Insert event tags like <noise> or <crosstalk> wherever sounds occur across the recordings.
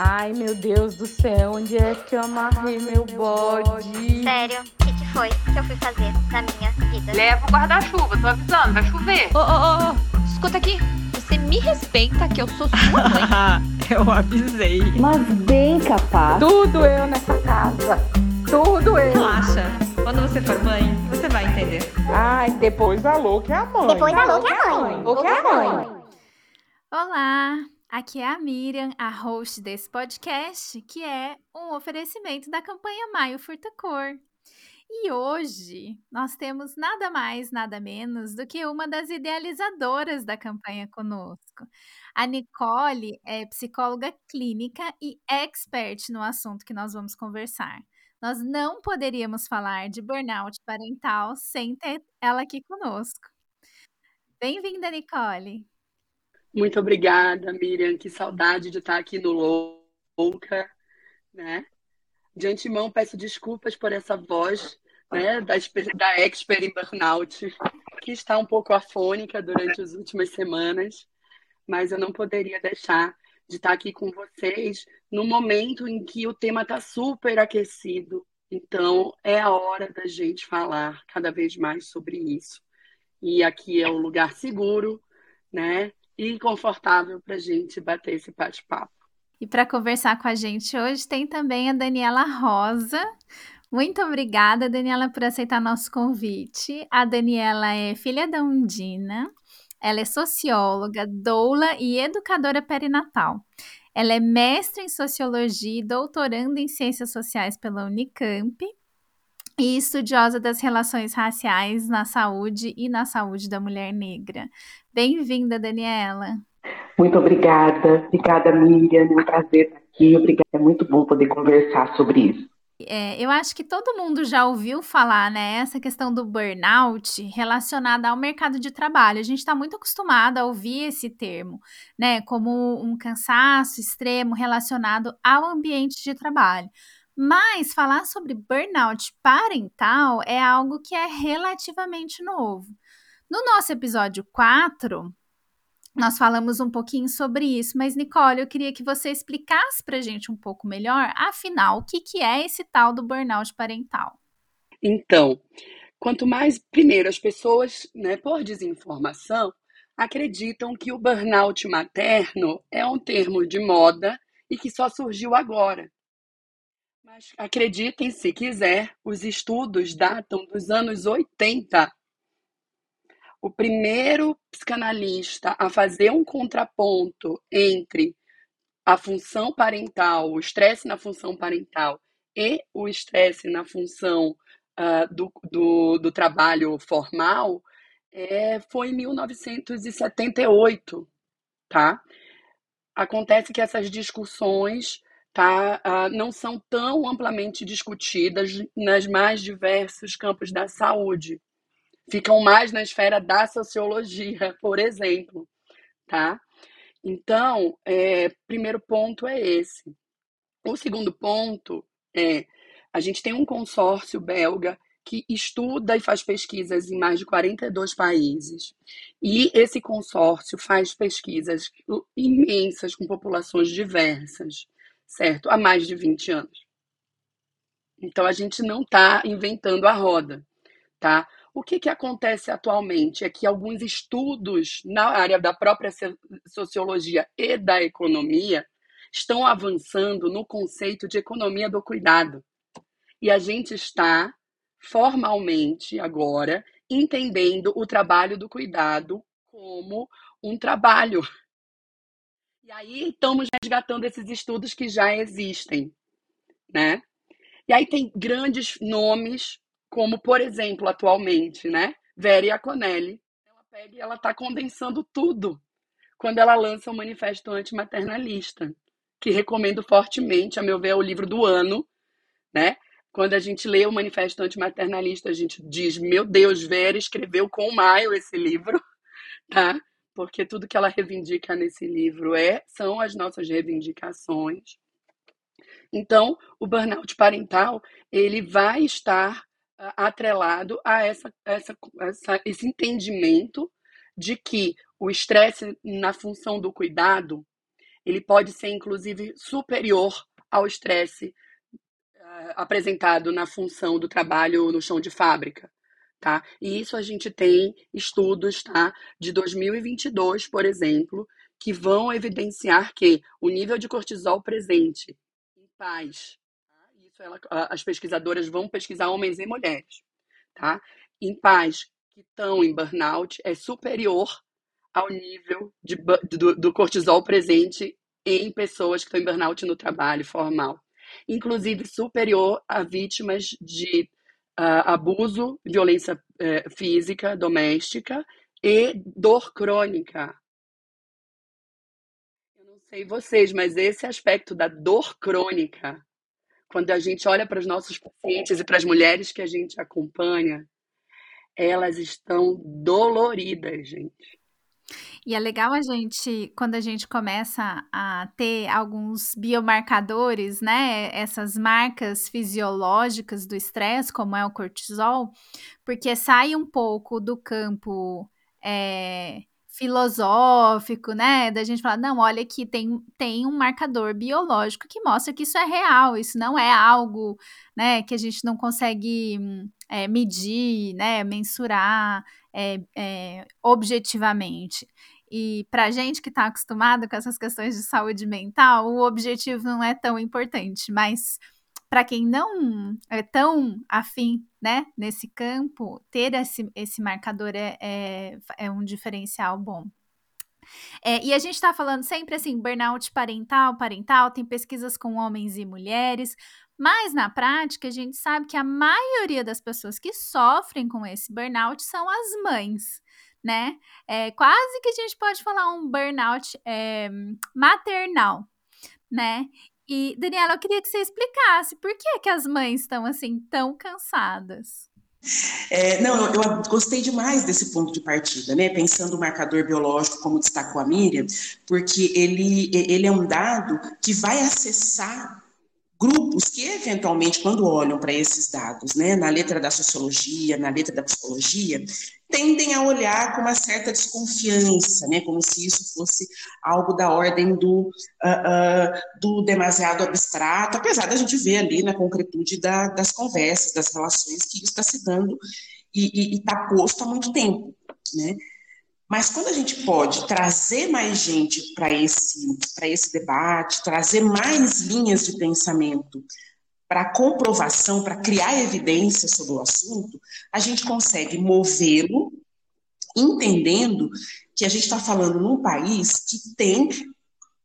Ai, meu Deus do céu, onde é que eu amarrei meu bode? Sério, o que, que foi que eu fui fazer na minha vida? Leva o guarda-chuva, tô avisando, vai chover. Ô, ô, ô, ô, escuta aqui. Você me respeita que eu sou sua mãe. <laughs> eu avisei. Mas bem capaz. Tudo eu nessa casa. Tudo eu. Relaxa. Quando você for mãe, você vai entender. Ai, depois a louca é a mãe. Depois a louca é a mãe. Louca é a mãe. Olá, aqui é a Miriam, a host desse podcast, que é um oferecimento da campanha Maio Furta Cor. E hoje nós temos nada mais, nada menos do que uma das idealizadoras da campanha conosco. A Nicole é psicóloga clínica e expert no assunto que nós vamos conversar. Nós não poderíamos falar de burnout parental sem ter ela aqui conosco. Bem-vinda, Nicole. Muito obrigada, Miriam. Que saudade de estar aqui no Louca, né? De antemão, peço desculpas por essa voz né, da, da expert em burnout, que está um pouco afônica durante as últimas semanas, mas eu não poderia deixar de estar aqui com vocês no momento em que o tema está super aquecido. Então, é a hora da gente falar cada vez mais sobre isso. E aqui é um lugar seguro, né? E confortável para a gente bater esse bate-papo. E para conversar com a gente hoje tem também a Daniela Rosa. Muito obrigada, Daniela, por aceitar nosso convite. A Daniela é filha da Undina, ela é socióloga, doula e educadora perinatal. Ela é mestre em sociologia e doutoranda em ciências sociais pela Unicamp e estudiosa das relações raciais na saúde e na saúde da mulher negra. Bem-vinda, Daniela. Muito obrigada. Obrigada, Miriam. É um prazer estar aqui. Obrigada. É muito bom poder conversar sobre isso. É, eu acho que todo mundo já ouviu falar, né? Essa questão do burnout relacionada ao mercado de trabalho. A gente está muito acostumado a ouvir esse termo, né? Como um cansaço extremo relacionado ao ambiente de trabalho. Mas falar sobre burnout parental é algo que é relativamente novo. No nosso episódio 4, nós falamos um pouquinho sobre isso, mas Nicole, eu queria que você explicasse para a gente um pouco melhor, afinal, o que, que é esse tal do burnout parental? Então, quanto mais, primeiro, as pessoas, né, por desinformação, acreditam que o burnout materno é um termo de moda e que só surgiu agora. Mas acreditem se quiser, os estudos datam dos anos 80 o primeiro psicanalista a fazer um contraponto entre a função parental, o estresse na função parental e o estresse na função uh, do, do, do, trabalho formal é, foi em 1978, tá? Acontece que essas discussões tá, uh, não são tão amplamente discutidas nas mais diversos campos da saúde ficam mais na esfera da sociologia, <laughs> por exemplo, tá? Então, é, primeiro ponto é esse. O segundo ponto é a gente tem um consórcio belga que estuda e faz pesquisas em mais de 42 países. E esse consórcio faz pesquisas imensas com populações diversas, certo? Há mais de 20 anos. Então a gente não está inventando a roda, tá? O que, que acontece atualmente é que alguns estudos na área da própria sociologia e da economia estão avançando no conceito de economia do cuidado. E a gente está formalmente agora entendendo o trabalho do cuidado como um trabalho. E aí estamos resgatando esses estudos que já existem, né? E aí tem grandes nomes como, por exemplo, atualmente, né? Vera Iaconelli. Ela pega e ela está condensando tudo quando ela lança o Manifesto Antimaternalista, que recomendo fortemente, a meu ver, é o livro do ano, né? Quando a gente lê o Manifesto Antimaternalista, a gente diz: Meu Deus, Vera escreveu com Maio esse livro, <laughs> tá? Porque tudo que ela reivindica nesse livro é são as nossas reivindicações. Então, o burnout parental ele vai estar atrelado a essa, essa, essa, esse entendimento de que o estresse na função do cuidado ele pode ser inclusive superior ao estresse uh, apresentado na função do trabalho no chão de fábrica. Tá? E isso a gente tem estudos tá, de 2022, por exemplo, que vão evidenciar que o nível de cortisol presente em pais? Isso ela, as pesquisadoras vão pesquisar homens e mulheres, tá? em pais que estão em burnout é superior ao nível de, do, do cortisol presente em pessoas que estão em burnout no trabalho formal. Inclusive superior a vítimas de uh, abuso, violência uh, física, doméstica e dor crônica. Sei vocês, mas esse aspecto da dor crônica, quando a gente olha para os nossos pacientes e para as mulheres que a gente acompanha, elas estão doloridas, gente. E é legal a gente, quando a gente começa a ter alguns biomarcadores, né? Essas marcas fisiológicas do estresse, como é o cortisol, porque sai um pouco do campo é, filosófico, né? Da gente falar, não, olha aqui, tem, tem um marcador biológico que mostra que isso é real, isso não é algo, né, que a gente não consegue é, medir, né, mensurar é, é, objetivamente. E para gente que está acostumado com essas questões de saúde mental, o objetivo não é tão importante, mas para quem não é tão afim, né, nesse campo, ter esse, esse marcador é, é, é um diferencial bom. É, e a gente está falando sempre assim, burnout parental, parental, tem pesquisas com homens e mulheres, mas na prática, a gente sabe que a maioria das pessoas que sofrem com esse burnout são as mães, né? É quase que a gente pode falar um burnout é, maternal, né? E, Daniela, eu queria que você explicasse por que, que as mães estão assim tão cansadas. É, não, eu, eu, gostei demais desse ponto de partida, né? Pensando o marcador biológico, como destacou a Miriam, porque ele, ele é um dado que vai acessar grupos que, eventualmente, quando olham para esses dados, né, na letra da sociologia, na letra da psicologia, tendem a olhar com uma certa desconfiança, né, como se isso fosse algo da ordem do, uh, uh, do demasiado abstrato, apesar da gente ver ali na concretude da, das conversas, das relações, que isso está se dando e está posto há muito tempo. Né? Mas quando a gente pode trazer mais gente para esse, esse debate, trazer mais linhas de pensamento para comprovação, para criar evidência sobre o assunto, a gente consegue movê-lo entendendo que a gente está falando num país que tem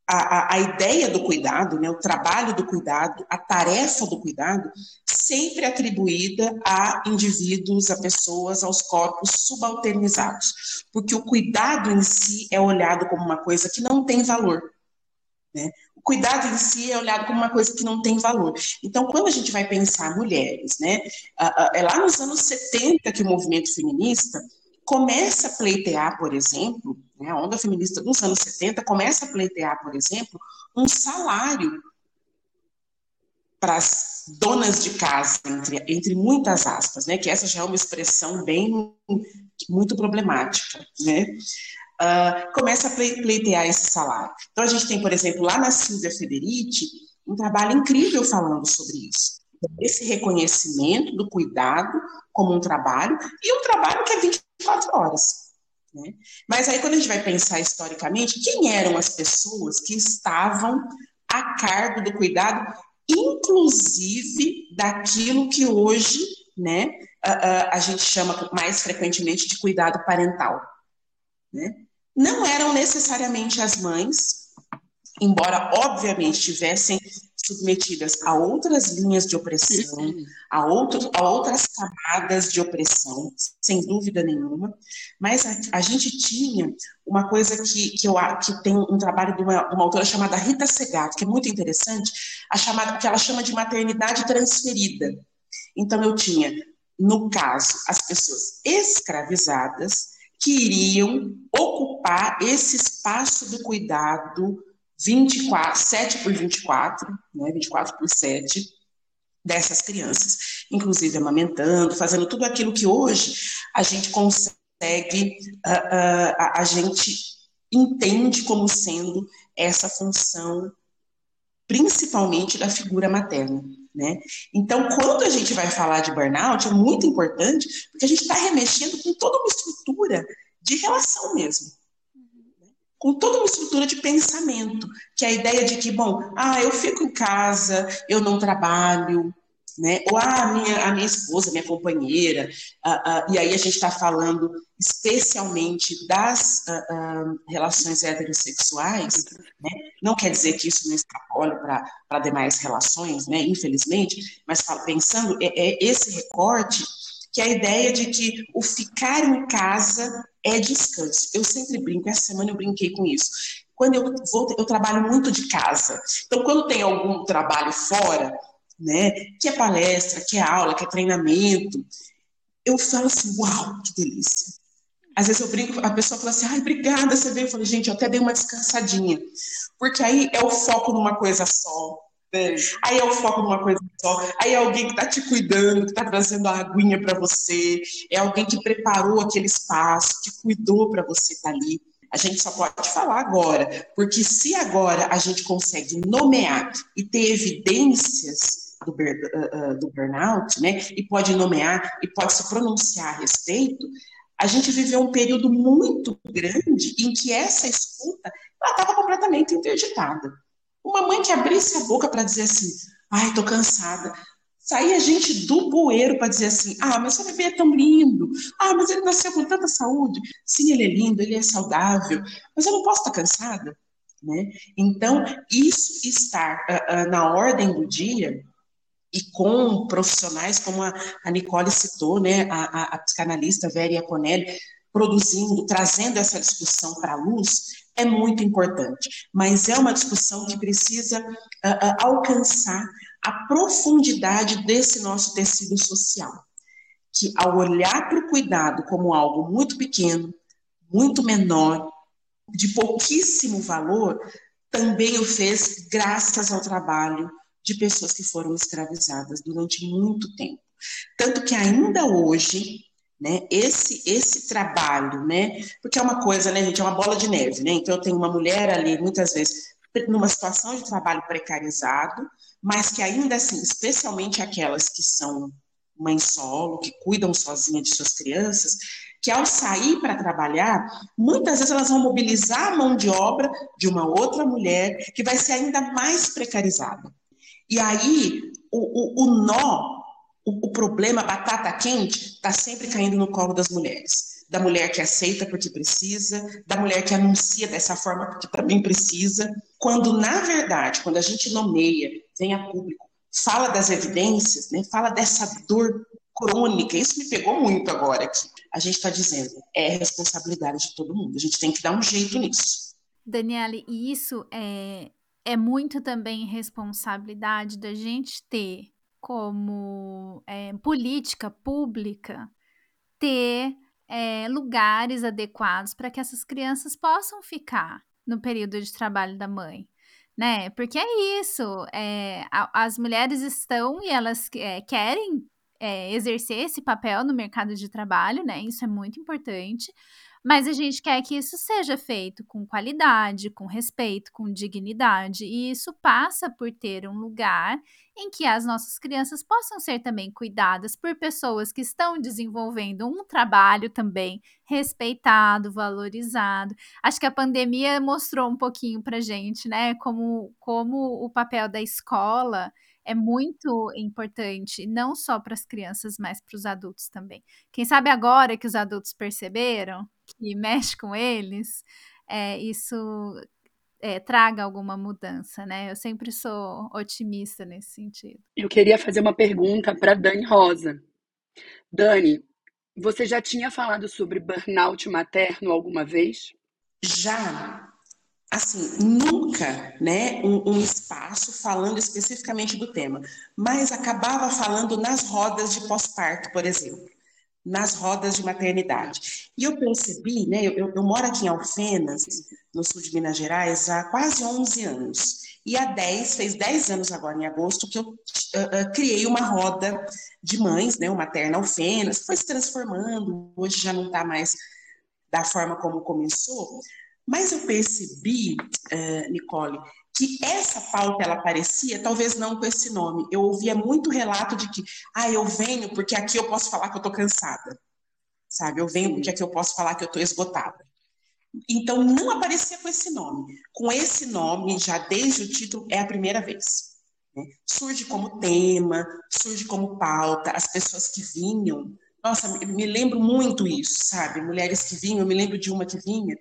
a, a, ideia do cuidado, né, o trabalho do cuidado, a tarefa do cuidado, sempre atribuída a indivíduos, a pessoas, aos corpos subalternizados. Porque o cuidado em si é olhado como uma coisa que não tem valor. Né? O cuidado em si é olhado como uma coisa que não tem valor. Então, quando a gente vai pensar mulheres, né, é lá nos anos 70 que o movimento feminista começa a pleitear, por exemplo, né, a onda feminista dos anos 70 começa a pleitear, por exemplo, um salário para as donas de casa, entre, entre muitas aspas, né, que essa já é uma expressão bem, muito problemática, né, uh, começa a pleitear esse salário. Então, a gente tem, por exemplo, lá na Silvia Federici, um trabalho incrível falando sobre isso. Esse reconhecimento do cuidado como um trabalho, e um trabalho que é 24 horas. Né? Mas aí, quando a gente vai pensar historicamente, quem eram as pessoas que estavam a cargo do cuidado, inclusive daquilo que hoje né, a, a, a gente chama mais frequentemente de cuidado parental? Né? Não eram necessariamente as mães, embora obviamente tivessem submetidas a outras linhas de opressão, a, outro, a outras camadas de opressão, sem dúvida nenhuma, mas a, a gente tinha uma coisa que, que, eu, que tem um trabalho de uma, uma autora chamada Rita Segato, que é muito interessante, a chamada, que ela chama de maternidade transferida. Então, eu tinha, no caso, as pessoas escravizadas que iriam ocupar esse espaço do cuidado 24, 7 por 24, né, 24 por 7 dessas crianças, inclusive amamentando, fazendo tudo aquilo que hoje a gente consegue, uh, uh, a, a, gente entende como sendo essa função, principalmente da figura materna. Né? Então, quando a gente vai falar de burnout, é muito importante, porque a gente está remexendo com toda uma estrutura de relação mesmo. Com toda uma estrutura de pensamento, que é a ideia de que, bom, ah, eu fico em casa, eu não trabalho, né? Ou ah, a minha, a minha esposa, minha companheira, uh, uh, e aí a gente está falando especialmente das uh, relações heterossexuais, né? não quer dizer que isso não extrapole para demais relações, né? infelizmente, mas pensando, é, é esse recorte que é a ideia de que o ficar em casa é descanso. Eu sempre brinco, essa semana eu brinquei com isso. Quando eu vou, eu trabalho muito de casa. Então, quando tem algum trabalho fora, né? Que é palestra, que é aula, que é treinamento. Eu falo assim, uau, que delícia. Às vezes eu brinco, a pessoa fala assim, ai, obrigada, você veio. Eu falo, gente, eu até dei uma descansadinha. Porque aí é o foco numa coisa só. Aí é o foco numa coisa só. Aí é alguém que está te cuidando, que está trazendo a aguinha para você. É alguém que preparou aquele espaço, que cuidou para você estar tá ali. A gente só pode falar agora, porque se agora a gente consegue nomear e ter evidências do, uh, do burnout, né, e pode nomear e pode se pronunciar a respeito, a gente viveu um período muito grande em que essa escuta estava completamente interditada. Uma mãe que abrisse a boca para dizer assim, ai, estou cansada, saía gente do bueiro para dizer assim, ah, mas seu bebê é tão lindo, ah, mas ele nasceu com tanta saúde, sim, ele é lindo, ele é saudável, mas eu não posso estar cansada, né? Então, isso estar uh, uh, na ordem do dia e com profissionais como a, a Nicole citou, né, a, a, a psicanalista Vera Conelli, produzindo, trazendo essa discussão para a luz, é muito importante. Mas é uma discussão que precisa uh, uh, alcançar a profundidade desse nosso tecido social, que ao olhar para o cuidado como algo muito pequeno, muito menor, de pouquíssimo valor, também o fez graças ao trabalho de pessoas que foram escravizadas durante muito tempo. Tanto que ainda hoje, né, esse, esse trabalho, né, porque é uma coisa, né, gente, é uma bola de neve, né, então eu tenho uma mulher ali, muitas vezes, numa situação de trabalho precarizado, mas que ainda assim, especialmente aquelas que são mãe solo, que cuidam sozinha de suas crianças, que ao sair para trabalhar, muitas vezes elas vão mobilizar a mão de obra de uma outra mulher que vai ser ainda mais precarizada. E aí, o, o, o nó, o, o problema, batata quente, está sempre caindo no colo das mulheres. Da mulher que aceita porque precisa, da mulher que anuncia dessa forma porque também precisa. Quando, na verdade, quando a gente nomeia, vem a público, fala das evidências, né, fala dessa dor crônica, isso me pegou muito agora aqui. A gente está dizendo, é responsabilidade de todo mundo, a gente tem que dar um jeito nisso. Daniele, e isso é, é muito também responsabilidade da gente ter como é, política pública ter é, lugares adequados para que essas crianças possam ficar no período de trabalho da mãe, né? Porque é isso, é, a, as mulheres estão e elas querem exercer esse papel no mercado de trabalho, né? Isso é muito importante. Mas a gente quer que isso seja feito com qualidade, com respeito, com dignidade, e isso passa por ter um lugar em que as nossas crianças possam ser também cuidadas por pessoas que estão desenvolvendo um trabalho também respeitado, valorizado. Acho que a pandemia mostrou um pouquinho para gente, né, como, como o papel da escola é muito importante, não só para as crianças, mas para os adultos também. Quem sabe agora que os adultos perceberam que mexe com eles, é, isso é, traga alguma mudança, né? Eu sempre sou otimista nesse sentido. Eu queria fazer uma pergunta para Dani Rosa. Dani, você já tinha falado sobre burnout materno alguma vez? Já, assim, nunca, né, um, um, espaço falando especificamente do tema, mas acabava falando nas rodas de pós-parto, por exemplo, nas rodas de maternidade. E eu percebi, né, eu, eu, moro aqui em Alfenas, no sul de Minas Gerais, há quase 11 anos, e há 10, fez 10 anos agora em agosto, que eu uh, uh, criei uma roda de mães, né, o Materna Alfenas, foi se transformando, hoje já não está mais da forma como começou, Mas eu percebi, uh, Nicole, que essa pauta ela aparecia, talvez não com esse nome. Eu ouvia muito relato de que, ah, eu venho porque aqui eu posso falar que eu estou cansada, sabe? Eu venho porque aqui eu posso falar que eu estou esgotada. Então não aparecia com esse nome. Com esse nome, já desde o título, é a primeira vez. Né? Surge como tema, surge como pauta. As pessoas que vinham, nossa, me lembro muito isso, sabe? Mulheres que vinham, eu me lembro de uma que vinha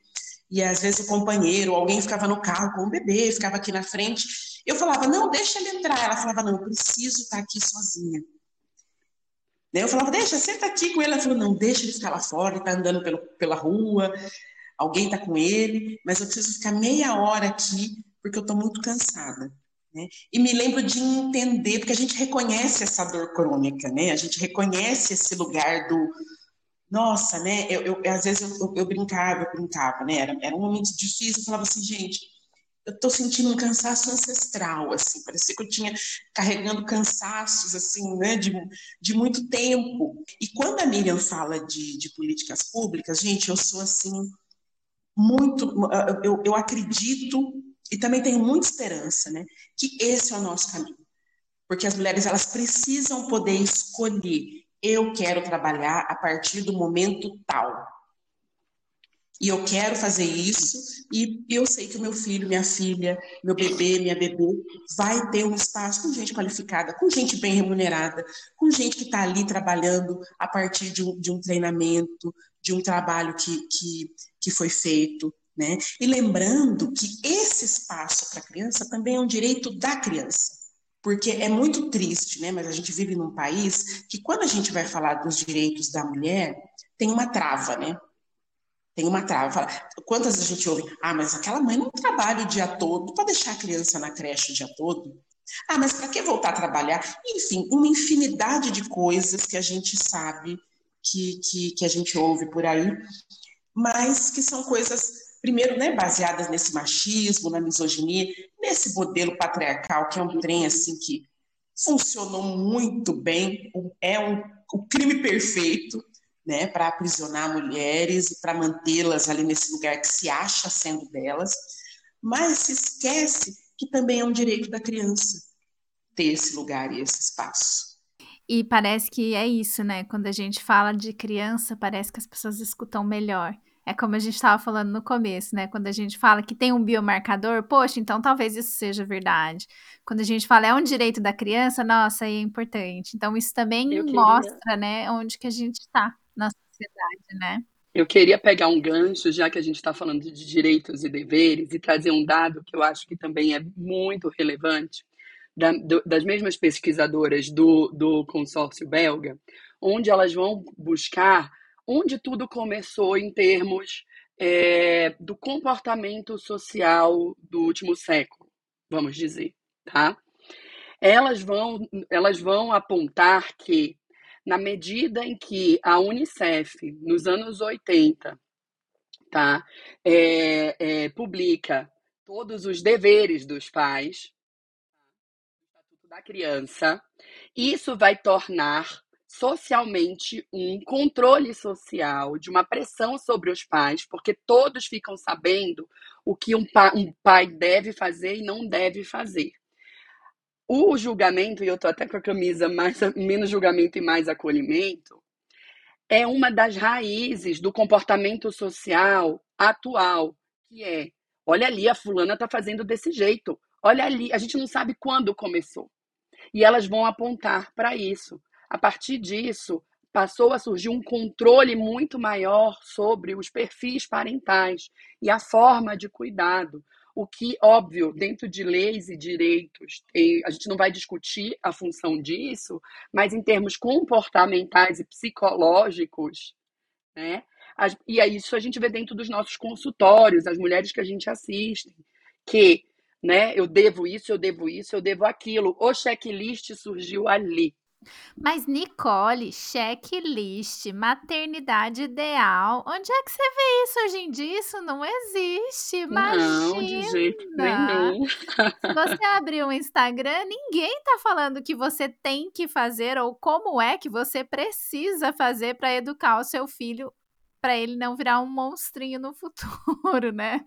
e às vezes o companheiro, alguém ficava no carro com o bebê, ficava aqui na frente. Eu falava, não, deixa ele entrar. Ela falava, não, eu preciso estar aqui sozinha. Eu falava, deixa, senta aqui com ele. Ela falou, não, deixa ele ficar lá fora, ele está andando pelo, pela rua, alguém está com ele, mas eu preciso ficar meia hora aqui, porque eu estou muito cansada. Né? E me lembro de entender, porque a gente reconhece essa dor crônica, né? a gente reconhece esse lugar do, nossa, né? Eu, eu às vezes eu, eu, brincava, eu brincava, né? Era, era um momento difícil, eu falava assim, gente, eu tô sentindo um cansaço ancestral, assim, parecia que eu tinha carregando cansaços, assim, né, de, de muito tempo. E quando a Miriam fala de, de políticas públicas, gente, eu sou assim, muito, eu, eu acredito e também tenho muita esperança, né, que esse é o nosso caminho. Porque as mulheres, elas precisam poder escolher eu quero trabalhar a partir do momento tal. E eu quero fazer isso, e eu sei que o meu filho, minha filha, meu bebê, minha bebê, vai ter um espaço com gente qualificada, com gente bem remunerada, com gente que está ali trabalhando a partir de um, de um treinamento, de um trabalho que, que, que foi feito. Né? E lembrando que esse espaço para a criança também é um direito da criança. Porque é muito triste, né? Mas a gente vive num país que, quando a gente vai falar dos direitos da mulher, tem uma trava, né? Tem uma trava. Quantas a gente ouve? Ah, mas aquela mãe não trabalha o dia todo para deixar a criança na creche o dia todo. Ah, mas para que voltar a trabalhar? Enfim, uma infinidade de coisas que a gente sabe que, que, que a gente ouve por aí, mas que são coisas primeiro, né, baseadas nesse machismo, na misoginia, nesse modelo patriarcal, que é um trem assim que funcionou muito bem, é um, o crime perfeito, né, para aprisionar mulheres e para mantê-las ali nesse lugar que se acha sendo delas, mas se esquece que também é um direito da criança ter esse lugar e esse espaço. E parece que é isso, né? Quando a gente fala de criança, parece que as pessoas escutam melhor. É como a gente estava falando no começo, né? Quando a gente fala que tem um biomarcador, poxa, então talvez isso seja verdade. Quando a gente fala é um direito da criança, nossa, aí é importante. Então isso também queria... mostra, né, onde que a gente está na sociedade, né? Eu queria pegar um gancho, já que a gente está falando de direitos e deveres, e trazer um dado que eu acho que também é muito relevante, da, do, das mesmas pesquisadoras do, do consórcio belga, onde elas vão buscar onde tudo começou em termos é, do comportamento social do último século, vamos dizer, tá? Elas vão, elas vão apontar que, na medida em que a Unicef, nos anos 80, tá, é, é, publica todos os deveres dos pais, da Criança, isso vai tornar socialmente um controle social, de uma pressão sobre os pais, porque todos ficam sabendo o que um pai, um pai deve fazer e não deve fazer. O julgamento, e eu estou até com a camisa mais, <laughs> menos julgamento e mais acolhimento, é uma das raízes do comportamento social atual, que é, olha ali, a fulana está fazendo desse jeito, olha ali, a gente não sabe quando começou. E elas vão apontar para isso. A partir disso, passou a surgir um controle muito maior sobre os perfis parentais e a forma de cuidado. O que, óbvio, dentro de leis e direitos, a gente não vai discutir a função disso, mas em termos comportamentais e psicológicos, né? E é isso a gente vê dentro dos nossos consultórios, as mulheres que a gente assiste, que, né, eu devo isso, eu devo isso, eu devo aquilo. O checklist surgiu ali. Mas, Nicole, checklist, maternidade ideal. Onde é que você vê isso hoje em dia? Isso não existe. Imagina. Não, de jeito nenhum. Se você abrir o Instagram, ninguém tá falando que você tem que fazer ou como é que você precisa fazer para educar o seu filho para ele não virar um monstrinho no futuro, né?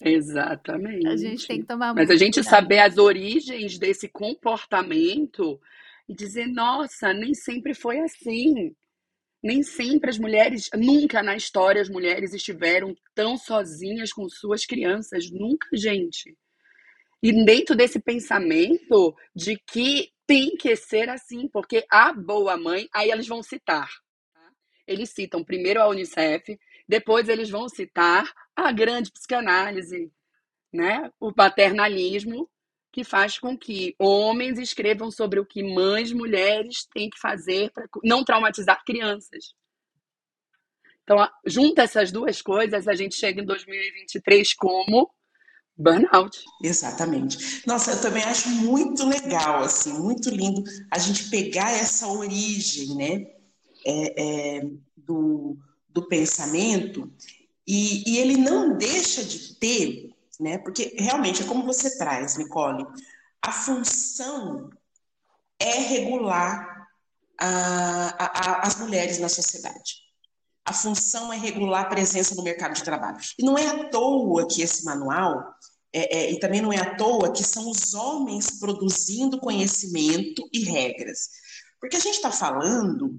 Exatamente. A gente tem que tomar Mas a gente cuidado. saber as origens desse comportamento e dizer, nossa, nem sempre foi assim. Nem sempre as mulheres, nunca na história as mulheres estiveram tão sozinhas com suas crianças, nunca, gente. E dentro desse pensamento de que tem que ser assim, porque a boa mãe, aí eles vão citar. tá? Eles citam primeiro a Unicef, depois eles vão citar a grande psicanálise, né? O paternalismo, que faz com que homens escrevam sobre o que mães, mulheres têm que fazer para não traumatizar crianças. Então, junta essas duas coisas, a gente chega em 2023 como burnout. Exatamente. Nossa, eu também acho muito legal, assim, muito lindo a gente pegar essa origem, né, é, é, do, do pensamento e, e ele não deixa de ter, né, porque realmente é como você traz, Nicole, a função é regular a- a- a- as mulheres na sociedade. A função é regular a presença no mercado de trabalho. E não é à toa que esse manual, é, é, e também não é à toa que são os homens produzindo conhecimento e regras. Porque a gente está falando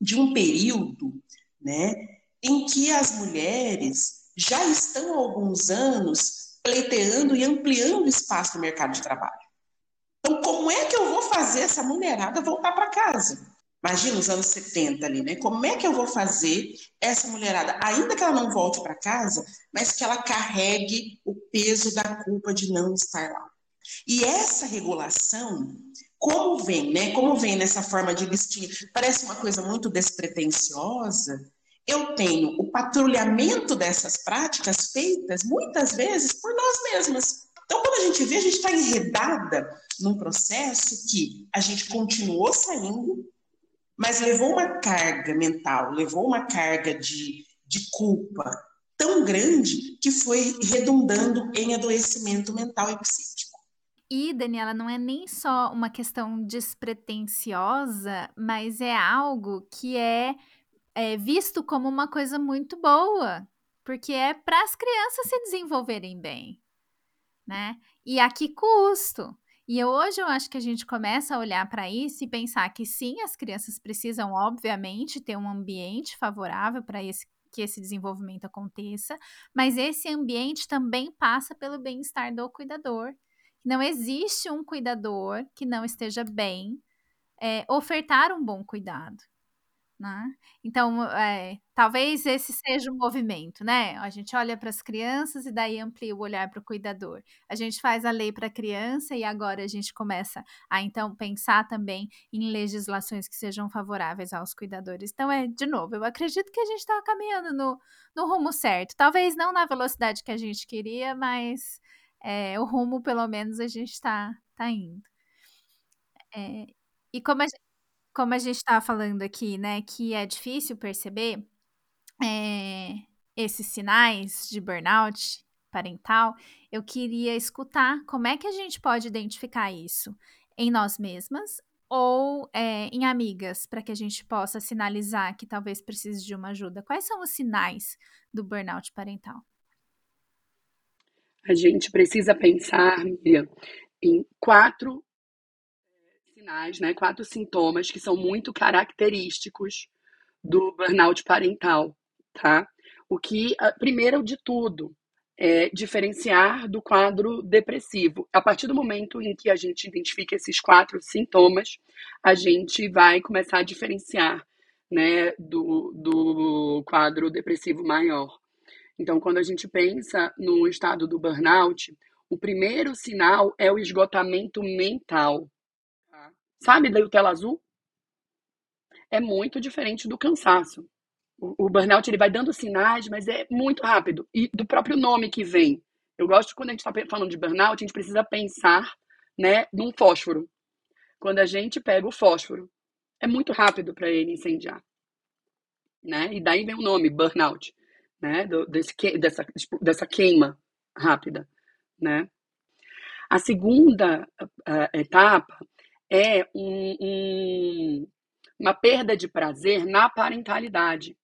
de um período né, em que as mulheres já estão há alguns anos pleiteando e ampliando o espaço no mercado de trabalho. Então, como é que eu vou fazer essa mulherada voltar para casa? Imagina os anos 70 ali, né? Como é que eu vou fazer essa mulherada, ainda que ela não volte para casa, mas que ela carregue o peso da culpa de não estar lá? E essa regulação, como vem, né? Como vem nessa forma de listinha, parece uma coisa muito despretensiosa. Eu tenho o patrulhamento dessas práticas feitas muitas vezes por nós mesmas. Então, quando a gente vê, a gente está enredada num processo que a gente continuou saindo, mas levou uma carga mental, levou uma carga de, de culpa tão grande que foi redundando em adoecimento mental e psíquico. E, Daniela, não é nem só uma questão despretensiosa, mas é algo que é, é visto como uma coisa muito boa, porque é para as crianças se desenvolverem bem, né? E a que custo? E hoje eu acho que a gente começa a olhar para isso e pensar que sim, as crianças precisam, obviamente, ter um ambiente favorável para esse que esse desenvolvimento aconteça, mas esse ambiente também passa pelo bem-estar do cuidador. Não existe um cuidador que não esteja bem é, ofertar um bom cuidado. Né? Então, é, talvez esse seja o movimento, né? A gente olha para as crianças e daí amplia o olhar para o cuidador. A gente faz a lei para a criança e agora a gente começa a então pensar também em legislações que sejam favoráveis aos cuidadores. Então, é de novo, eu acredito que a gente está caminhando no, no rumo certo. Talvez não na velocidade que a gente queria, mas é, o rumo, pelo menos, a gente está tá indo. É, e como a, como a gente estava falando aqui, né, que é difícil perceber é, esses sinais de burnout parental, eu queria escutar como é que a gente pode identificar isso em nós mesmas ou é, em amigas, para que a gente possa sinalizar que talvez precise de uma ajuda. Quais são os sinais do burnout parental? A gente precisa pensar, Miriam, em quatro sinais, né, quatro sintomas que são muito característicos do burnout parental, tá? O que, primeiro de tudo, é diferenciar do quadro depressivo. A partir do momento em que a gente identifica esses quatro sintomas, a gente vai começar a diferenciar, né, do, do quadro depressivo maior. Então, quando a gente pensa no estado do burnout, o primeiro sinal é o esgotamento mental. Sabe da tela azul? É muito diferente do cansaço. O, o, burnout ele vai dando sinais, mas é muito rápido. E do próprio nome que vem. Eu gosto quando a gente está falando de burnout, a gente precisa pensar né, num fósforo. Quando a gente pega o fósforo, é muito rápido para ele incendiar. Né? E daí vem o nome, burnout. Né? Do, desse, dessa, dessa queima rápida. Né? A segunda uh, etapa é um, um, uma perda de prazer na parentalidade.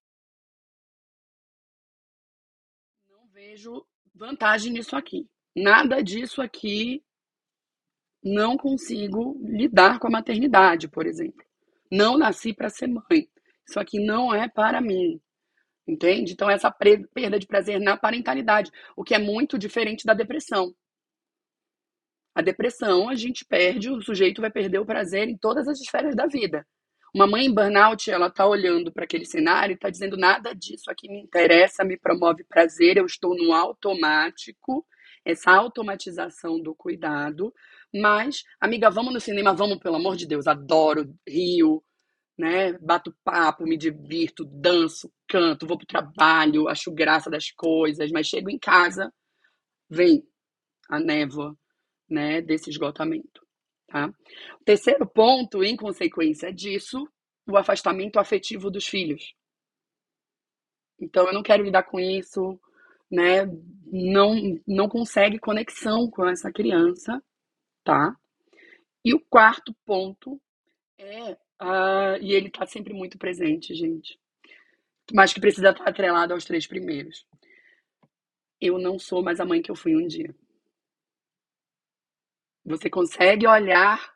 vejo vantagem nisso aqui. Nada disso aqui não consigo lidar com a maternidade, por exemplo. Não nasci para ser mãe. Isso aqui não é para mim. Entende? Então, essa perda de prazer na parentalidade, o que é muito diferente da depressão. A depressão, a gente perde, o sujeito vai perder o prazer em todas as esferas da vida. Uma mãe em burnout, ela tá olhando para aquele cenário e tá dizendo nada disso aqui me interessa, me promove prazer, eu estou no automático, essa automatização do cuidado. Mas, amiga, vamos no cinema, vamos, pelo amor de Deus, adoro, rio, né? Bato papo, me divirto, danço, canto, vou pro trabalho, acho graça das coisas, mas chego em casa, vem a névoa, né, desse esgotamento, tá? O terceiro ponto, em consequência disso, o afastamento afetivo dos filhos. Então, eu não quero lidar com isso, né? Não, não consegue conexão com essa criança, tá? E o quarto ponto é, uh, e ele tá sempre muito presente, gente, mas que precisa estar atrelado aos três primeiros. Eu não sou mais a mãe que eu fui um dia. Você consegue olhar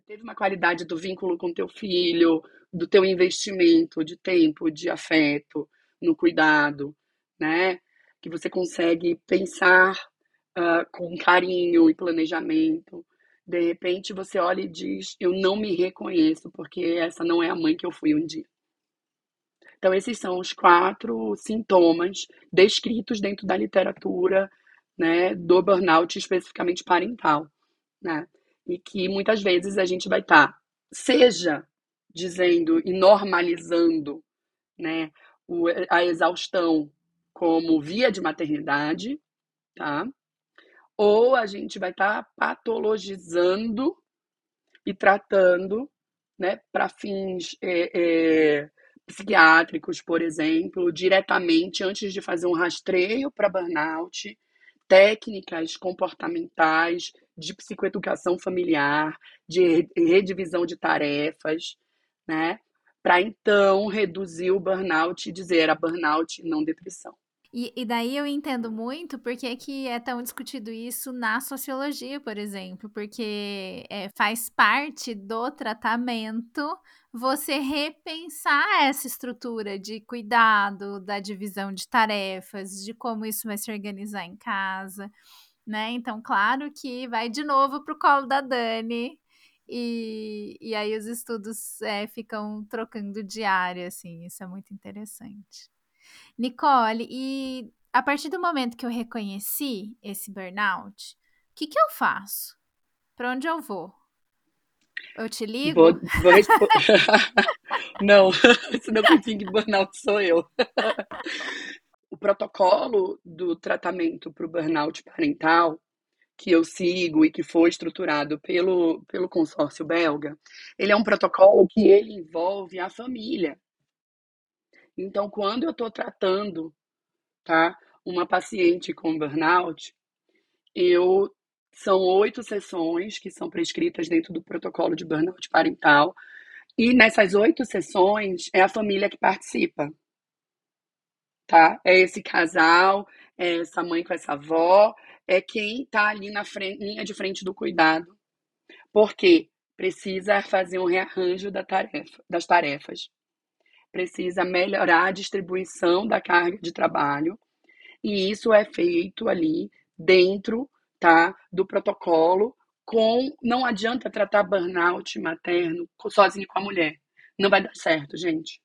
você teve uma qualidade do vínculo com teu filho, do teu investimento de tempo, de afeto, no cuidado, né? Que você consegue pensar uh, com carinho e planejamento. De repente você olha e diz: Eu não me reconheço, porque essa não é a mãe que eu fui um dia. Então, esses são os quatro sintomas descritos dentro da literatura né, do burnout, especificamente parental né? E que muitas vezes a gente vai estar, tá, seja dizendo e normalizando, né, o, a exaustão como via de maternidade, tá? Ou a gente vai estar tá patologizando e tratando, né, para fins é, é, psiquiátricos, por exemplo, diretamente antes de fazer um rastreio para burnout, técnicas comportamentais de psicoeducação familiar, de redivisão de tarefas, né? Para então reduzir o burnout e dizer era burnout, não depressão. E, e, daí eu entendo muito porque que é tão discutido isso na sociologia, por exemplo, porque é, faz parte do tratamento você repensar essa estrutura de cuidado, da divisão de tarefas, de como isso vai se organizar em casa, né? Então, claro que vai de novo para o colo da Dani. E, e aí os estudos é, ficam trocando de área, assim, isso é muito interessante. Nicole, e a partir do momento que eu reconheci esse burnout, o que, que eu faço? Para onde eu vou? Eu te ligo? Vou, vou <laughs> não, senão quem tem burnout sou eu. <laughs> protocolo do tratamento para o burnout parental que eu sigo e que foi estruturado pelo, pelo consórcio belga, ele é um protocolo que ele envolve a família. Então, quando eu estou tratando tá, uma paciente com burnout, eu são oito sessões que são prescritas dentro do protocolo de burnout parental. E nessas oito sessões é a família que participa. Tá? É esse casal, é essa mãe com essa avó, é quem está ali na frente, linha de frente do cuidado. Porque precisa fazer um rearranjo da tarefa, das tarefas. Precisa melhorar a distribuição da carga de trabalho. E isso é feito ali dentro tá, do protocolo com não adianta tratar burnout materno sozinho com a mulher. Não vai dar certo, gente.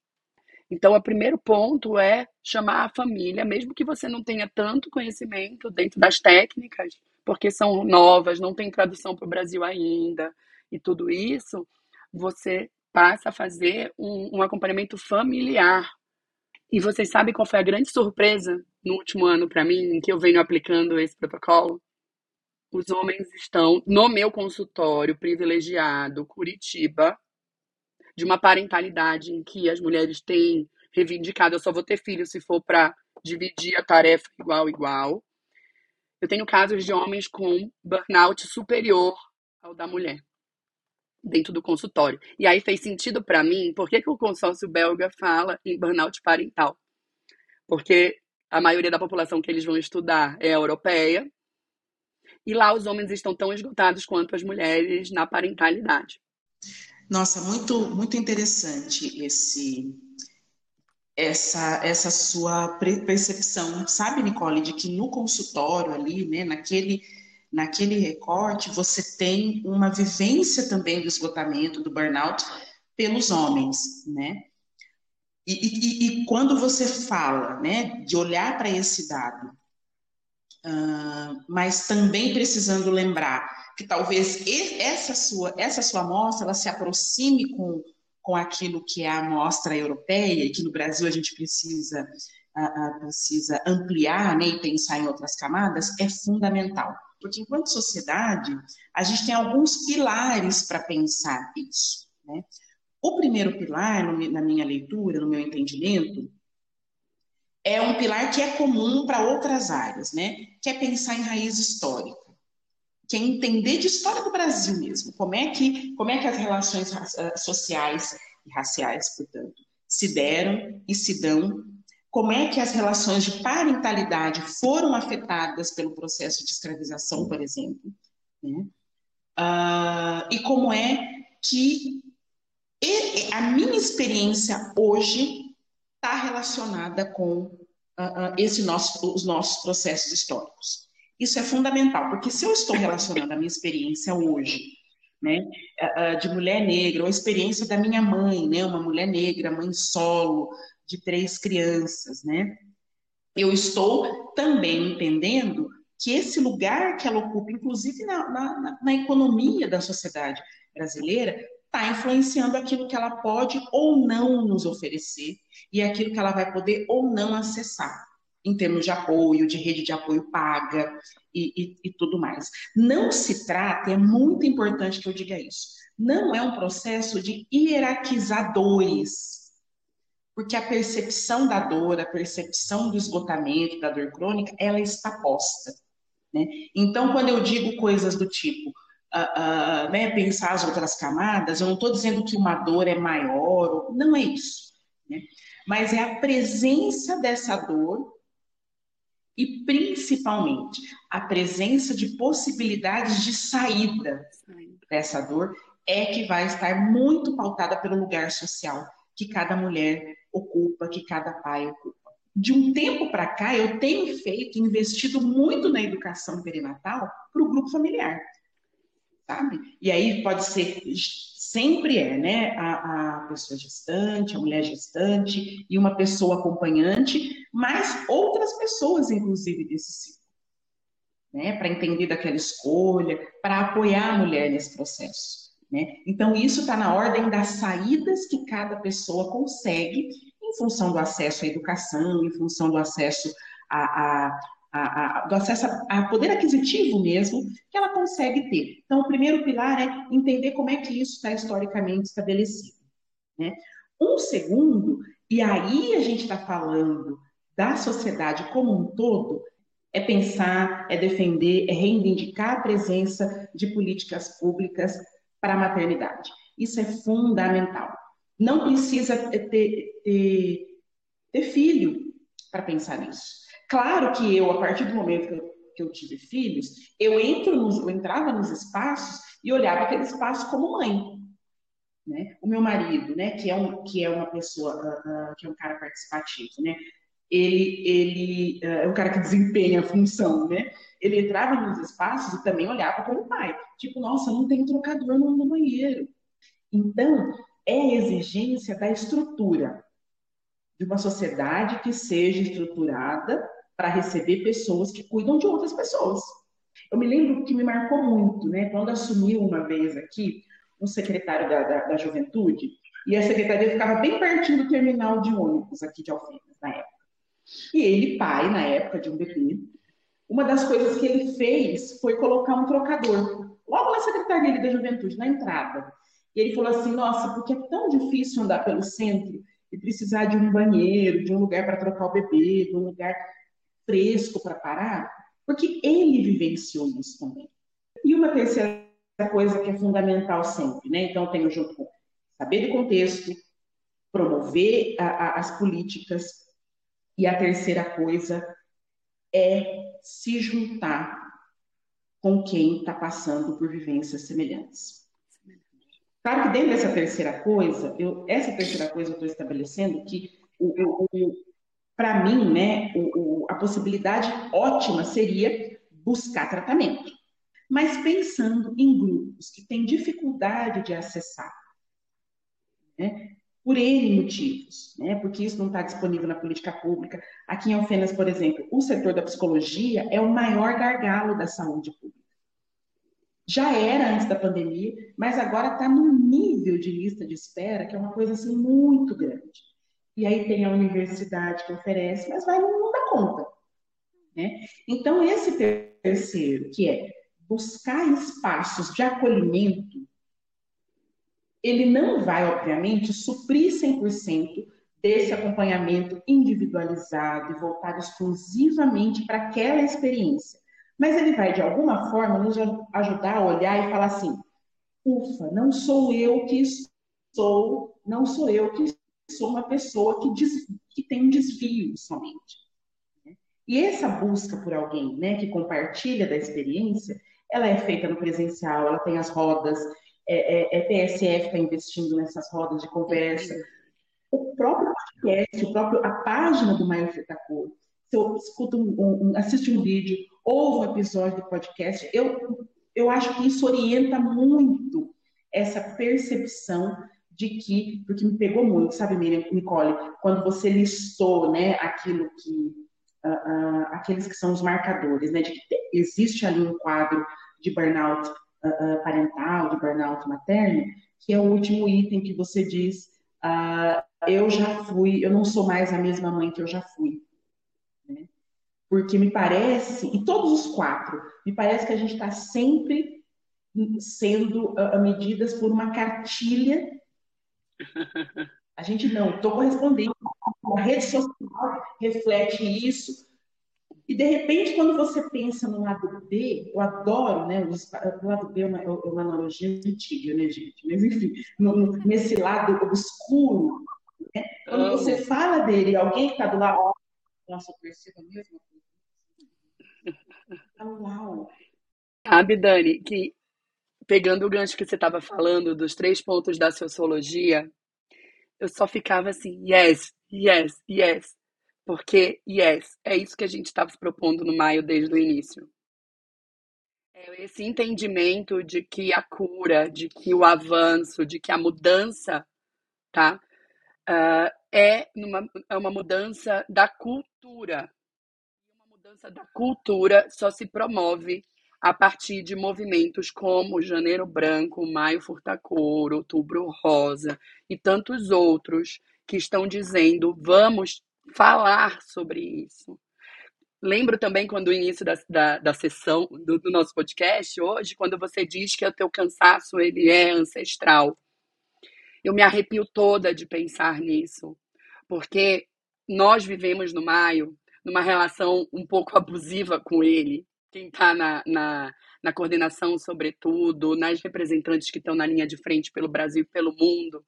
Então, o primeiro ponto é chamar a família, mesmo que você não tenha tanto conhecimento dentro das técnicas, porque são novas, não tem tradução para o Brasil ainda, e tudo isso, você passa a fazer um, um acompanhamento familiar. E vocês sabem qual foi a grande surpresa no último ano para mim, em que eu venho aplicando esse protocolo? Os homens estão no meu consultório privilegiado, Curitiba, de uma parentalidade em que as mulheres têm reivindicado: eu só vou ter filho se for para dividir a tarefa igual, igual. Eu tenho casos de homens com burnout superior ao da mulher dentro do consultório. E aí fez sentido para mim, por que, que o consórcio belga fala em burnout parental? Porque a maioria da população que eles vão estudar é europeia. E lá os homens estão tão esgotados quanto as mulheres na parentalidade. Nossa, muito muito interessante esse essa essa sua percepção, sabe, Nicole, de que no consultório ali, né, naquele naquele recorte, você tem uma vivência também do esgotamento, do burnout pelos homens, né? E, e, e quando você fala, né, de olhar para esse dado, uh, mas também precisando lembrar que talvez essa sua essa sua amostra ela se aproxime com com aquilo que é a amostra europeia e que no Brasil a gente precisa uh, uh, precisa ampliar, né, e pensar em outras camadas é fundamental, porque enquanto sociedade a gente tem alguns pilares para pensar isso, né? O primeiro pilar, na minha leitura, no meu entendimento, é um pilar que é comum para outras áreas, né? Que é pensar em raiz histórica, que é entender de história do Brasil mesmo, como é que, como é que as relações ah, sociais e raciais, portanto, se deram e se dão, como é que as relações de parentalidade foram afetadas pelo processo de escravização, por exemplo, né? Uh, e como é que a minha experiência hoje está relacionada com uh, uh, esse nosso, os nossos processos históricos. Isso é fundamental, porque se eu estou relacionando a minha experiência hoje, né, de mulher negra, ou a experiência da minha mãe, né, uma mulher negra, mãe solo, de três crianças, né, eu estou também entendendo que esse lugar que ela ocupa, inclusive na, na, na economia da sociedade brasileira, está influenciando aquilo que ela pode ou não nos oferecer e aquilo que ela vai poder ou não acessar, em termos de apoio, de rede de apoio paga e, e, e tudo mais. Não se trata, é muito importante que eu diga isso, não é um processo de hierarquizadores, porque a percepção da dor, a percepção do esgotamento, da dor crônica, ela está posta. Né? Então, quando eu digo coisas do tipo, uh, uh, né, pensar as outras camadas, eu não estou dizendo que uma dor é maior, não é isso. Né? Mas é a presença dessa dor e, principalmente, a presença de possibilidades de saída dessa dor é que vai estar muito pautada pelo lugar social que cada mulher ocupa, que cada pai ocupa. De um tempo para cá, eu tenho feito, investido muito na educação perinatal para o grupo familiar sabe? E aí pode ser, sempre é, né? A, a pessoa gestante, a mulher gestante e uma pessoa acompanhante, mas outras pessoas, inclusive, desse ciclo. Né, para entender daquela escolha, para apoiar a mulher nesse processo. Né? Então, isso está na ordem das saídas que cada pessoa consegue em função do acesso à educação, em função do acesso a, a, a, a, do acesso a, poder aquisitivo mesmo que ela consegue ter. Então, o primeiro pilar é entender como é que isso está historicamente estabelecido. Né? Um segundo, e aí a gente está falando da sociedade como um todo, é pensar, é defender, é reivindicar a presença de políticas públicas para a maternidade. Isso é fundamental. Não precisa ter, ter, ter filho para pensar nisso. Claro que eu, a partir do momento que eu, que eu tive filhos, eu, entro nos, eu entrava nos espaços e olhava aquele espaço como mãe. Né? O meu marido, né, que é, um, que é uma pessoa, uh, uh, que é um cara participativo, né? ele, ele uh, é um cara que desempenha a função, né? Ele entrava nos espaços e também olhava como pai. Tipo, nossa, não tem trocador no, no banheiro. Então, é a exigência da estrutura de uma sociedade que seja estruturada para receber pessoas que cuidam de outras pessoas. Eu me lembro que me marcou muito, né? Quando assumiu uma vez aqui um secretário da, da, da juventude, e a secretaria ficava bem pertinho do terminal de ônibus aqui de Alfenas, na época. E ele, pai, na época de um bebê, uma das coisas que ele fez foi colocar um trocador, logo na secretaria da juventude, na entrada. E ele falou assim: Nossa, porque é tão difícil andar pelo centro e precisar de um banheiro, de um lugar para trocar o bebê, de um lugar fresco para parar, porque ele vivenciou isso também. E uma terceira coisa que é fundamental sempre, né? Então, tenho junto com saber do contexto, promover a, a, as políticas, E a terceira coisa é se juntar com quem está passando por vivências semelhantes. Claro que dentro dessa terceira coisa, eu, essa terceira coisa eu estou estabelecendo que, o, o, para mim, né, o, a possibilidade ótima seria buscar tratamento. Mas pensando em grupos que têm dificuldade de acessar, né, por N motivos, né? porque isso não está disponível na política pública. Aqui em Alfenas, por exemplo, o setor da psicologia é o maior gargalo da saúde pública. Já era antes da pandemia, mas agora está num nível de lista de espera que é uma coisa assim muito grande. E aí tem a universidade que oferece, mas vai não dá conta. Né? Então, esse terceiro, que é buscar espaços de acolhimento ele não vai, obviamente, suprir 100% desse acompanhamento individualizado e voltado exclusivamente para aquela experiência. Mas ele vai, de alguma forma, nos ajudar a olhar e falar assim: ufa, não sou eu que sou, não sou eu que sou uma pessoa que, que tem um desvio somente. E essa busca por alguém né, que compartilha da experiência, ela é feita no presencial, ela tem as rodas, é, é, é PSF está investindo nessas rodas de conversa. O próprio podcast, o próprio, a página do Maio Fetacor, se eu escuto um, um, assiste um vídeo, ouve um episódio do podcast, eu, eu acho que isso orienta muito essa percepção de que, porque me pegou muito, sabe, Miriam, Nicole, quando você listou, né, aquilo que, uh, uh, aqueles que são os marcadores, né, de que existe ali um quadro de burnout uh, parental, de burnout materno, que é o último item que você diz, eu já fui, eu não sou mais a mesma mãe que eu já fui. Né? Porque me parece, e todos os quatro, me parece que a gente está sempre sendo medidas por uma cartilha. A gente não, estou correspondendo. A rede social reflete isso, e de repente, quando você pensa no lado B, eu adoro, né? O lado B é uma, é uma analogia antiga, né, gente? Mas enfim, no, nesse lado obscuro, né? quando você fala dele, alguém que está do lado, nossa, eu percebo a mesma coisa. Uau! Sabe, Dani, que pegando o gancho que você estava falando dos três pontos da sociologia, eu só ficava assim, yes, yes, yes. Porque, yes, é isso que a gente estava se propondo no maio desde o início. É esse entendimento de que a cura, de que o avanço, de que a mudança, tá? Uh, é, numa, é uma mudança da cultura. Uma mudança da cultura só se promove a partir de movimentos como Janeiro Branco, Maio Furtacor, Outubro Rosa e tantos outros que estão dizendo vamos falar sobre isso. Lembro também quando o início da, da, da sessão do, do, nosso podcast hoje, quando você diz que o teu cansaço ele é ancestral. Eu me arrepio toda de pensar nisso, porque nós vivemos no Maio numa relação um pouco <laughs> abusiva com ele. Quem está na, na, na coordenação, sobretudo, nas representantes que estão na linha de frente pelo Brasil e pelo mundo,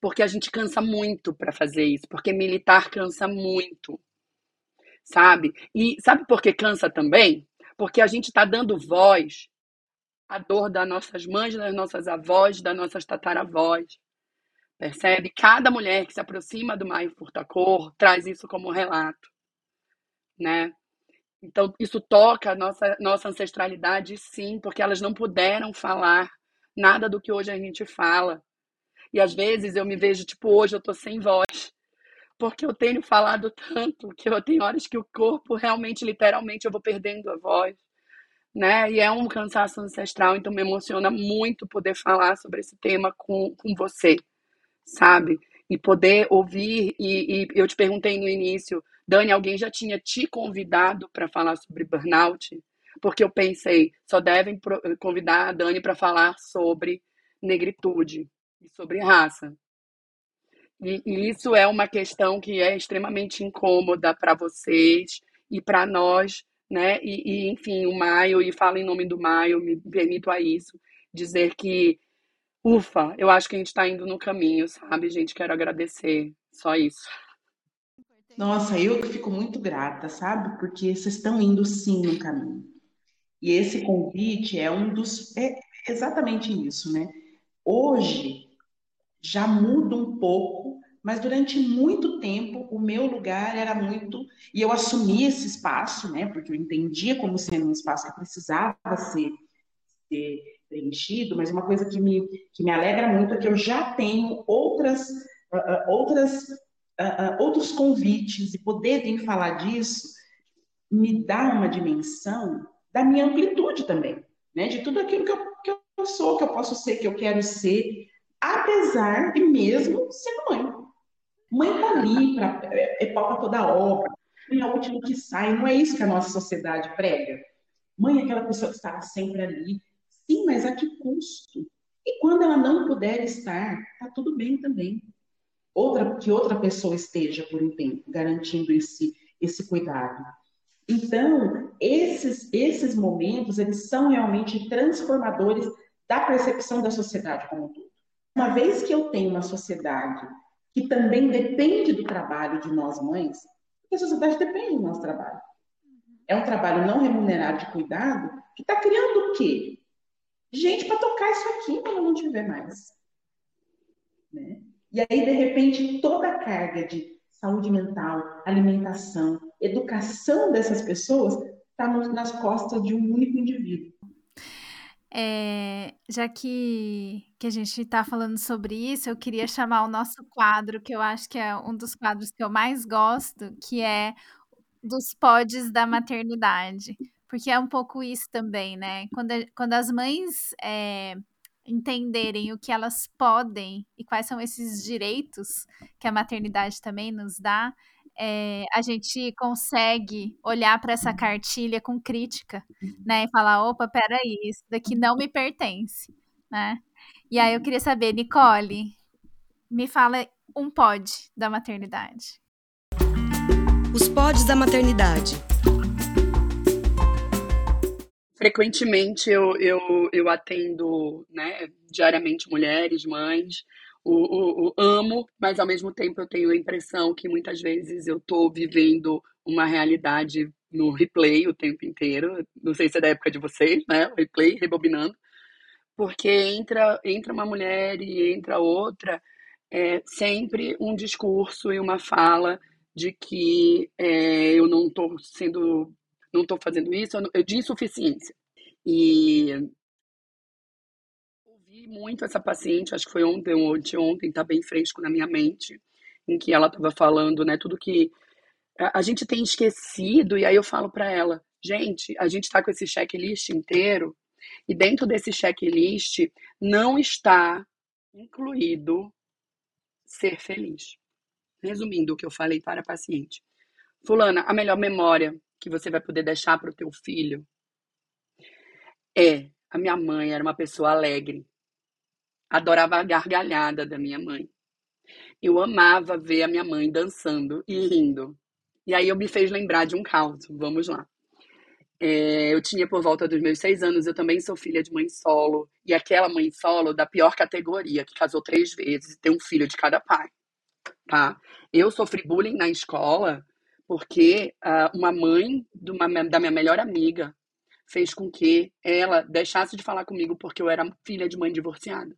porque a gente cansa muito para fazer isso, porque militar cansa muito, sabe? E sabe por que cansa também? Porque a gente está dando voz à dor das nossas mães, das nossas avós, das nossas tataravós. Percebe? Cada mulher que se aproxima do Maio Furtacor traz isso como relato, né? Então, isso toca a nossa, nossa ancestralidade, sim, porque elas não puderam falar nada do que hoje a gente fala. E às vezes eu me vejo, tipo, hoje eu tô sem voz. Porque eu tenho falado tanto que eu tenho horas que o corpo realmente, literalmente, eu vou perdendo a voz. Né? E é um cansaço ancestral, então me emociona muito poder falar sobre esse tema com, com você, sabe? E poder ouvir. E, e eu te perguntei no início, Dani, alguém já tinha te convidado para falar sobre burnout? Porque eu pensei, só devem convidar a Dani para falar sobre negritude e sobre raça. E, e isso é uma questão que é extremamente incômoda para vocês e para nós, né? E, e, enfim, o Maio, e falo em nome do Maio, me permito a isso, dizer que, ufa, eu acho que a gente está indo no caminho, sabe, gente? Quero agradecer. Só isso. Nossa, eu que fico muito grata, sabe? Porque vocês estão indo sim no caminho. E esse convite é um dos. É exatamente isso, né? Hoje já muda um pouco, mas durante muito tempo o meu lugar era muito. E eu assumi esse espaço, né? Porque eu entendia como sendo um espaço que precisava ser, ser preenchido, mas uma coisa que me, que me alegra muito é que eu já tenho outras, uh, outras, uh, outros convites e poder vir falar disso me dá uma dimensão da minha amplitude também, né? De tudo aquilo que eu, que eu sou, que eu posso ser, que eu quero ser, apesar de mesmo sendo mãe. Mãe tá ali para é, é pau toda a obra, mãe é o último que sai, não é isso que a nossa sociedade prega. Mãe é aquela pessoa que está sempre ali, sim, mas a que custo? E quando ela não puder estar, tá tudo bem também. Outra, que outra pessoa esteja por um tempo, garantindo esse, esse cuidado. Então, esses, esses momentos, eles são realmente transformadores da percepção da sociedade como um todo. Uma vez que eu tenho uma sociedade que também depende do trabalho de nós mães, porque a sociedade depende do nosso trabalho. É um trabalho não remunerado de cuidado que está criando o quê? Gente para tocar isso aqui quando não tiver mais. Né? E aí, de repente, toda a carga de saúde mental, alimentação, educação dessas pessoas está nas costas de um único indivíduo. É, já que, que a gente está falando sobre isso, eu queria chamar o nosso quadro, que eu acho que é um dos quadros que eu mais gosto, que é dos pods da maternidade. Porque é um pouco isso também, né? Quando, quando as mães é, entenderem o que elas podem e quais são esses direitos que a maternidade também nos dá, é, a gente consegue olhar para essa cartilha com crítica, né? E falar, opa, peraí, isso daqui não me pertence, né? E aí eu queria saber, Nicole, me fala um pod da maternidade. Os pods da maternidade. Frequentemente eu, eu, eu atendo né, diariamente mulheres, mães, o, o, o, amo, mas ao mesmo tempo eu tenho a impressão que muitas vezes eu estou vivendo uma realidade no replay o tempo inteiro. Não sei se é da época de vocês, né? Replay, rebobinando. Porque entra, entra uma mulher e entra outra, é sempre um discurso e uma fala de que é, eu não estou sendo não estou fazendo isso, eu, de insuficiência. E ouvi muito essa paciente, acho que foi ontem ou ontem, está bem fresco na minha mente, em que ela estava falando, né, tudo que a, a gente tem esquecido, e aí eu falo para ela, gente, a gente está com esse checklist inteiro, e dentro desse checklist não está incluído ser feliz. Resumindo o que eu falei para a paciente. Fulana, a melhor memória que você vai poder deixar para o teu filho é a minha mãe era uma pessoa alegre. Adorava a gargalhada da minha mãe. Eu amava ver a minha mãe dançando e rindo. E aí eu me fez lembrar de um caos. Vamos lá. É, eu tinha por volta dos meus seis anos, eu também sou filha de mãe solo. E aquela mãe solo da pior categoria, que casou três vezes e tem um filho de cada pai. Tá? Eu sofri bullying na escola porque uh, uma mãe uma, da minha melhor amiga fez com que ela deixasse de falar comigo porque eu era filha de mãe divorciada.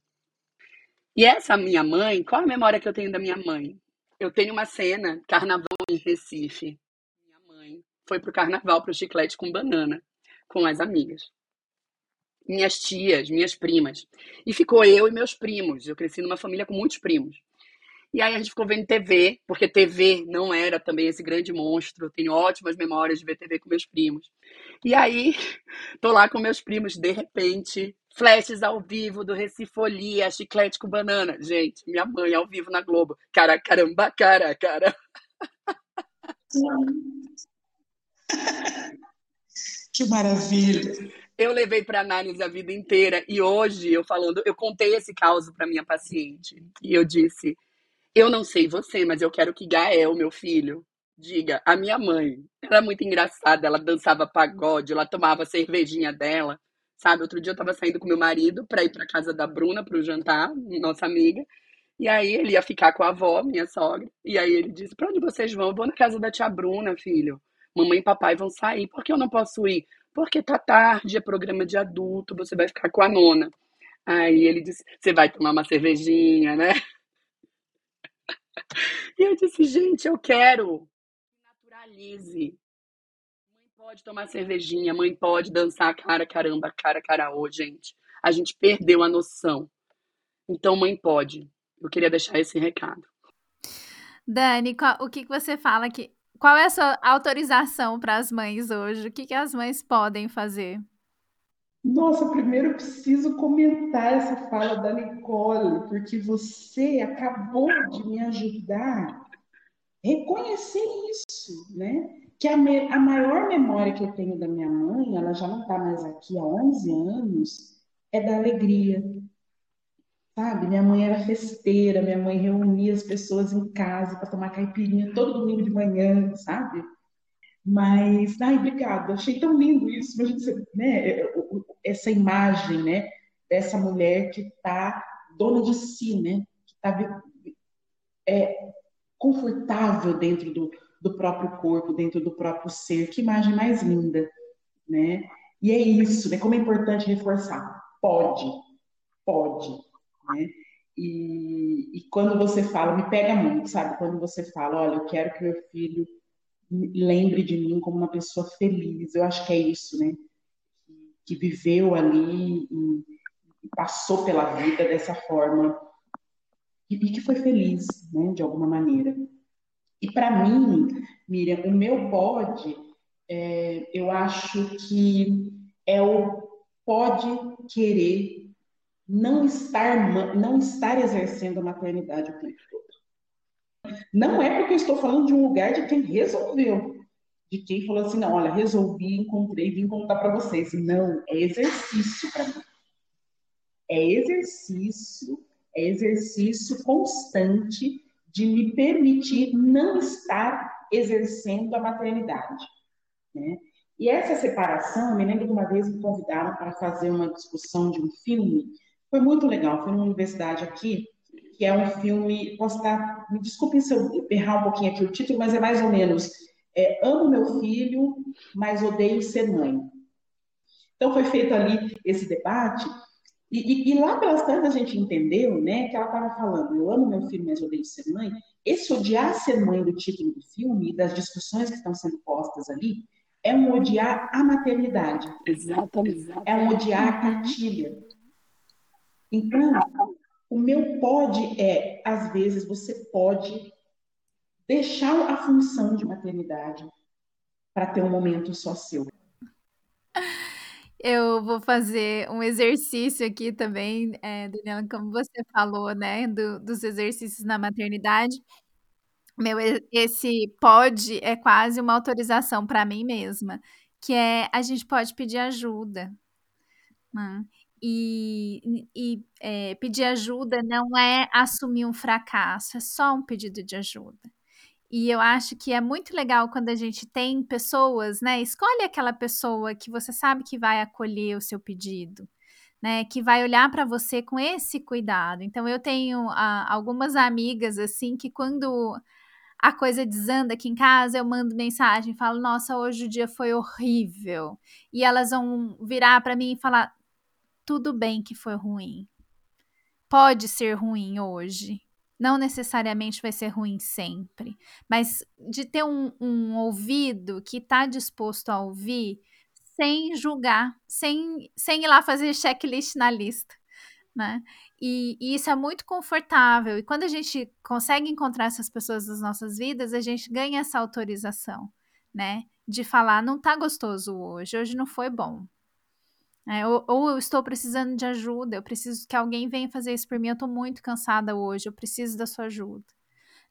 E essa minha mãe, qual a memória que eu tenho da minha mãe? Eu tenho uma cena, carnaval em Recife. Minha mãe foi pro carnaval pro chiclete com banana, com as amigas. Minhas tias, minhas primas. E ficou eu e meus primos. Eu cresci numa família com muitos primos. E aí a gente ficou vendo TV, porque TV não era também esse grande monstro. Eu tenho ótimas memórias de ver TV com meus primos. E aí, <laughs> tô lá com meus primos, de repente, flashes ao vivo do Recifolia, chiclete com banana. Gente, minha mãe ao vivo na Globo. Cara, caramba, cara, cara. <laughs> Que maravilha. Eu levei para análise a vida inteira e hoje eu falando, eu contei esse caso para minha paciente e eu disse: eu não sei você, mas eu quero que Gael, meu filho, diga. A minha mãe era é muito engraçada, ela dançava pagode, ela tomava cervejinha dela, sabe? Outro dia eu tava saindo com meu marido para ir para casa da Bruna para o jantar, nossa amiga. E aí ele ia ficar com a avó, minha sogra. E aí ele disse: Pra onde vocês vão? Eu vou na casa da tia Bruna, filho. Mamãe e papai vão sair. Por que eu não posso ir? Porque tá tarde, é programa de adulto, você vai ficar com a nona. Aí ele disse: Você vai tomar uma cervejinha, né? E eu disse: Gente, eu quero. Naturalize. Mãe pode tomar cervejinha, mãe pode dançar cara, caramba, cara, caraô, gente. A gente perdeu a noção. Então, mãe pode. Eu queria deixar esse recado. Dani, qual- o que, que você fala que. Qual é a sua autorização para as mães hoje? O que, que as mães podem fazer? Nossa, primeiro eu preciso comentar essa fala da Nicole, porque você acabou de me ajudar a reconhecer isso, né? Que a, me- a maior memória que eu tenho da minha mãe, ela já não está mais aqui há 11 anos, é da alegria, sabe? Minha mãe era festeira, minha mãe reunia as pessoas em casa para tomar caipirinha todo domingo de manhã, sabe? Mas, ai, obrigada, achei tão lindo isso, imagina né, essa imagem, né, dessa mulher que está dona de si, né, que está é, confortável dentro do, do próprio corpo, dentro do próprio ser, que imagem mais linda, né? E é isso, né, como é importante reforçar, pode, pode, né? E, e quando você fala, me pega muito, sabe? Quando você fala, olha, eu quero que meu filho lembre de mim como uma pessoa feliz. Eu acho que é isso, né? Que viveu ali e, passou pela vida dessa forma e, que foi feliz, né? De alguma maneira. E para mim, Miriam, o meu pode, é, eu acho que é o pode querer não estar, não estar exercendo a maternidade o tempo todo. Não é porque eu estou falando de um lugar de quem resolveu, de quem falou assim, não, olha, resolvi, encontrei, vim contar para vocês. Não, é exercício para mim. É exercício, é exercício constante de me permitir não estar exercendo a maternidade, né? E essa separação, eu me lembro de uma vez me convidaram para fazer uma discussão de um filme, foi muito legal, foi numa universidade aqui, que é um filme, posso estar, me desculpem se eu errar um pouquinho aqui o título, mas é mais ou menos, é, amo meu filho, mas odeio ser mãe. Então foi feito ali esse debate, e, e, e lá pelas tantas a gente entendeu, né, que ela estava falando, eu amo meu filho, mas odeio ser mãe. Esse odiar ser mãe do título do filme e das discussões que estão sendo postas ali, é um odiar a maternidade. Exatamente. É um odiar a cartilha. Então, o meu pode é, às vezes, você pode deixar a função de maternidade para ter um momento só seu. Eu vou fazer um exercício aqui também, é, Daniela, como você falou, né, do- dos exercícios na maternidade. Meu, esse pode é quase uma autorização para mim mesma, que é a gente pode pedir ajuda, né? E, e é, pedir ajuda não é assumir um fracasso, é só um pedido de ajuda. E eu acho que é muito legal quando a gente tem pessoas, né? Escolhe aquela pessoa que você sabe que vai acolher o seu pedido, né? Que vai olhar para você com esse cuidado. Então eu tenho ah, algumas amigas assim que quando a coisa desanda aqui em casa, eu mando mensagem, falo: "Nossa, hoje o dia foi horrível". E elas vão virar para mim e falar: "Tudo bem que foi ruim. Pode ser ruim hoje. Não necessariamente vai ser ruim sempre, mas de ter um, um ouvido que está disposto a ouvir sem julgar, sem, sem ir lá fazer <laughs> checklist na lista, né? E, e isso é muito confortável. E quando a gente consegue encontrar essas pessoas nas nossas vidas, a gente ganha essa autorização, né? De falar, não tá gostoso hoje, hoje não foi bom. É, ou, ou eu estou precisando de ajuda, eu preciso que alguém venha fazer isso por mim, eu estou muito cansada hoje, eu preciso da sua ajuda.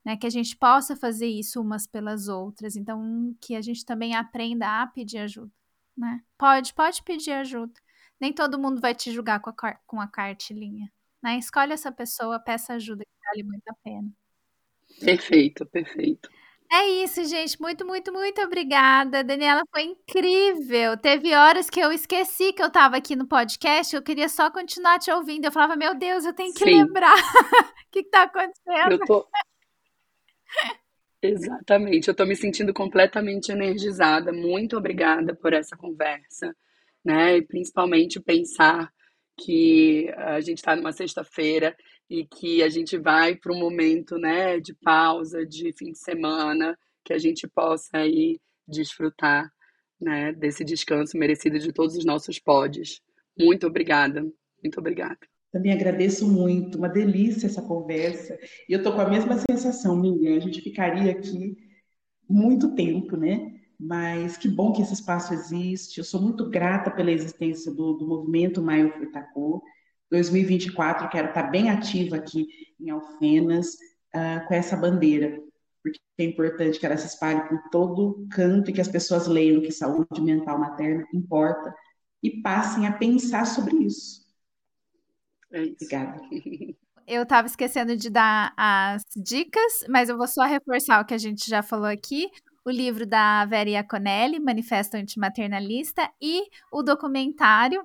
Né? Que a gente possa fazer isso umas pelas outras, então que a gente também aprenda a pedir ajuda. Né? Pode, pode pedir ajuda. Nem todo mundo vai te julgar com a, com a cartilinha. Né? Escolhe essa pessoa, peça ajuda, que vale muito a pena. Perfeito, perfeito. É isso, gente. Muito, muito, muito obrigada. Daniela foi incrível. Teve horas que eu esqueci que eu estava aqui no podcast. Eu queria só continuar te ouvindo. Eu falava, meu Deus, eu tenho que Sim. lembrar o <laughs> que está acontecendo. Eu tô. Exatamente, eu tô me sentindo completamente energizada. Muito obrigada por essa conversa, né? E principalmente pensar que a gente está numa sexta-feira e que a gente vai para um momento, né, de pausa, de fim de semana, que a gente possa aí desfrutar, né, desse descanso merecido de todos os nossos pods. Muito obrigada, muito obrigada. Também agradeço muito, uma delícia essa conversa. E eu tô com a mesma sensação, Miriam. A gente ficaria aqui muito tempo, né? Mas que bom que esse espaço existe. Eu sou muito grata pela existência do, do movimento Maio Furtacô. 2024, quero estar bem ativa aqui em Alfenas uh, com essa bandeira, porque é importante que ela se espalhe por todo canto e que as pessoas leiam que saúde mental materna importa e passem a pensar sobre isso. É isso. Obrigada. <laughs> Eu estava esquecendo de dar as dicas, mas eu vou só reforçar o que a gente já falou aqui. O livro da Vera Iaconelli, Manifesto Antimaternalista, e o documentário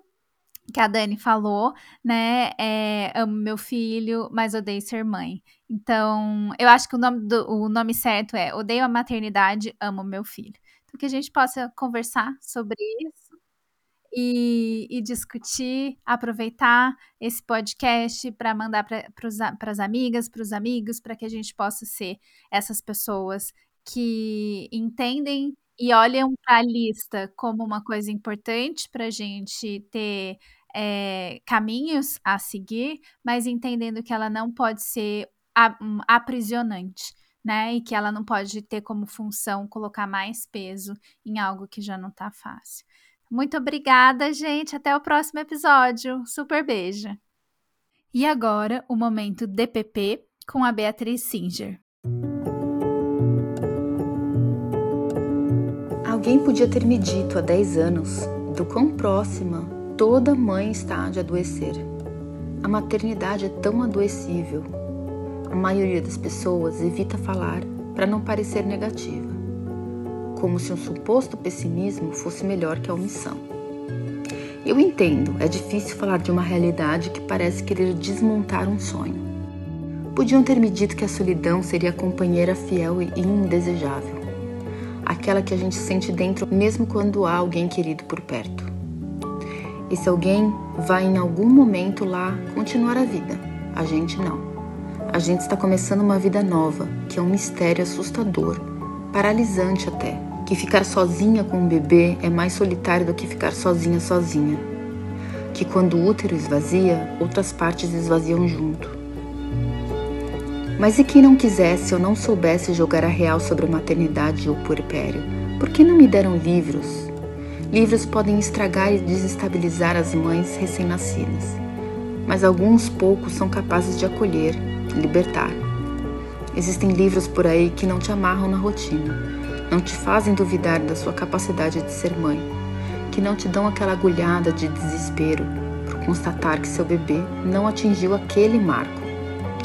que a Dani falou, né? É, amo meu filho, mas odeio ser mãe. Então, eu acho que o nome, do, o nome certo é Odeio a maternidade, amo meu filho. Então, que a gente possa conversar sobre isso e, e discutir, aproveitar esse podcast para mandar para as amigas, para os amigos, para que a gente possa ser essas pessoas que entendem e olham para a lista como uma coisa importante para a gente ter é, caminhos a seguir, mas entendendo que ela não pode ser aprisionante, né? E que ela não pode ter como função colocar mais peso em algo que já não está fácil. Muito obrigada, gente. Até o próximo episódio. Super beijo. E agora, o momento DPP com a Beatriz Singer. Alguém podia ter me dito há 10 anos do quão próxima toda mãe está de adoecer. A maternidade é tão adoecível. A maioria das pessoas evita falar para não parecer negativa, como se um suposto pessimismo fosse melhor que a omissão. Eu entendo, é difícil falar de uma realidade que parece querer desmontar um sonho. Podiam ter me dito que a solidão seria a companheira fiel e indesejável aquela que a gente sente dentro mesmo quando há alguém querido por perto. Esse alguém vai em algum momento lá continuar a vida, a gente não. A gente está começando uma vida nova, que é um mistério assustador, paralisante até. Que ficar sozinha com um bebê é mais solitário do que ficar sozinha sozinha. Que quando o útero esvazia, outras partes esvaziam junto mas e quem não quisesse ou não soubesse jogar a real sobre a maternidade ou puerpério? Por que não me deram livros? Livros podem estragar e desestabilizar as mães recém-nascidas, mas alguns poucos são capazes de acolher, libertar. Existem livros por aí que não te amarram na rotina, não te fazem duvidar da sua capacidade de ser mãe, que não te dão aquela agulhada de desespero por constatar que seu bebê não atingiu aquele marco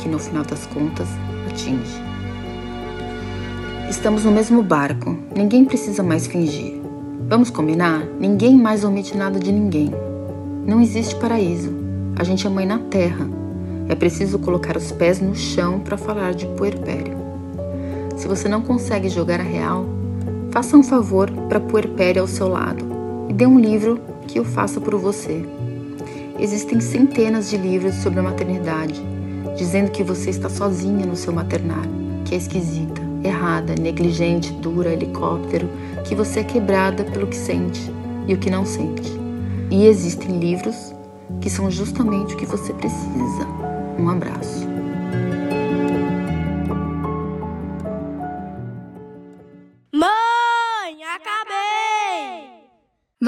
que no final das contas atinge. Estamos no mesmo barco, ninguém precisa mais fingir. Vamos combinar? Ninguém mais omite nada de ninguém. Não existe paraíso. A gente é mãe na terra. É preciso colocar os pés no chão para falar de puerpério. Se você não consegue jogar a real, faça um favor para puerpério ao seu lado e dê um livro que o faça por você. Existem centenas de livros sobre a maternidade dizendo que você está sozinha no seu maternar, que é esquisita, errada, negligente, dura, helicóptero, que você é quebrada pelo que sente e o que não sente. E existem livros que são justamente o que você precisa. Um abraço.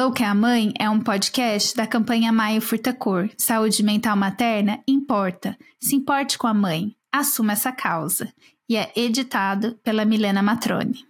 Louca é a Mãe é um podcast da campanha Maio Furtacor. Saúde mental materna importa. Se importe com a mãe. Assuma essa causa. E é editado pela Milena Matrone.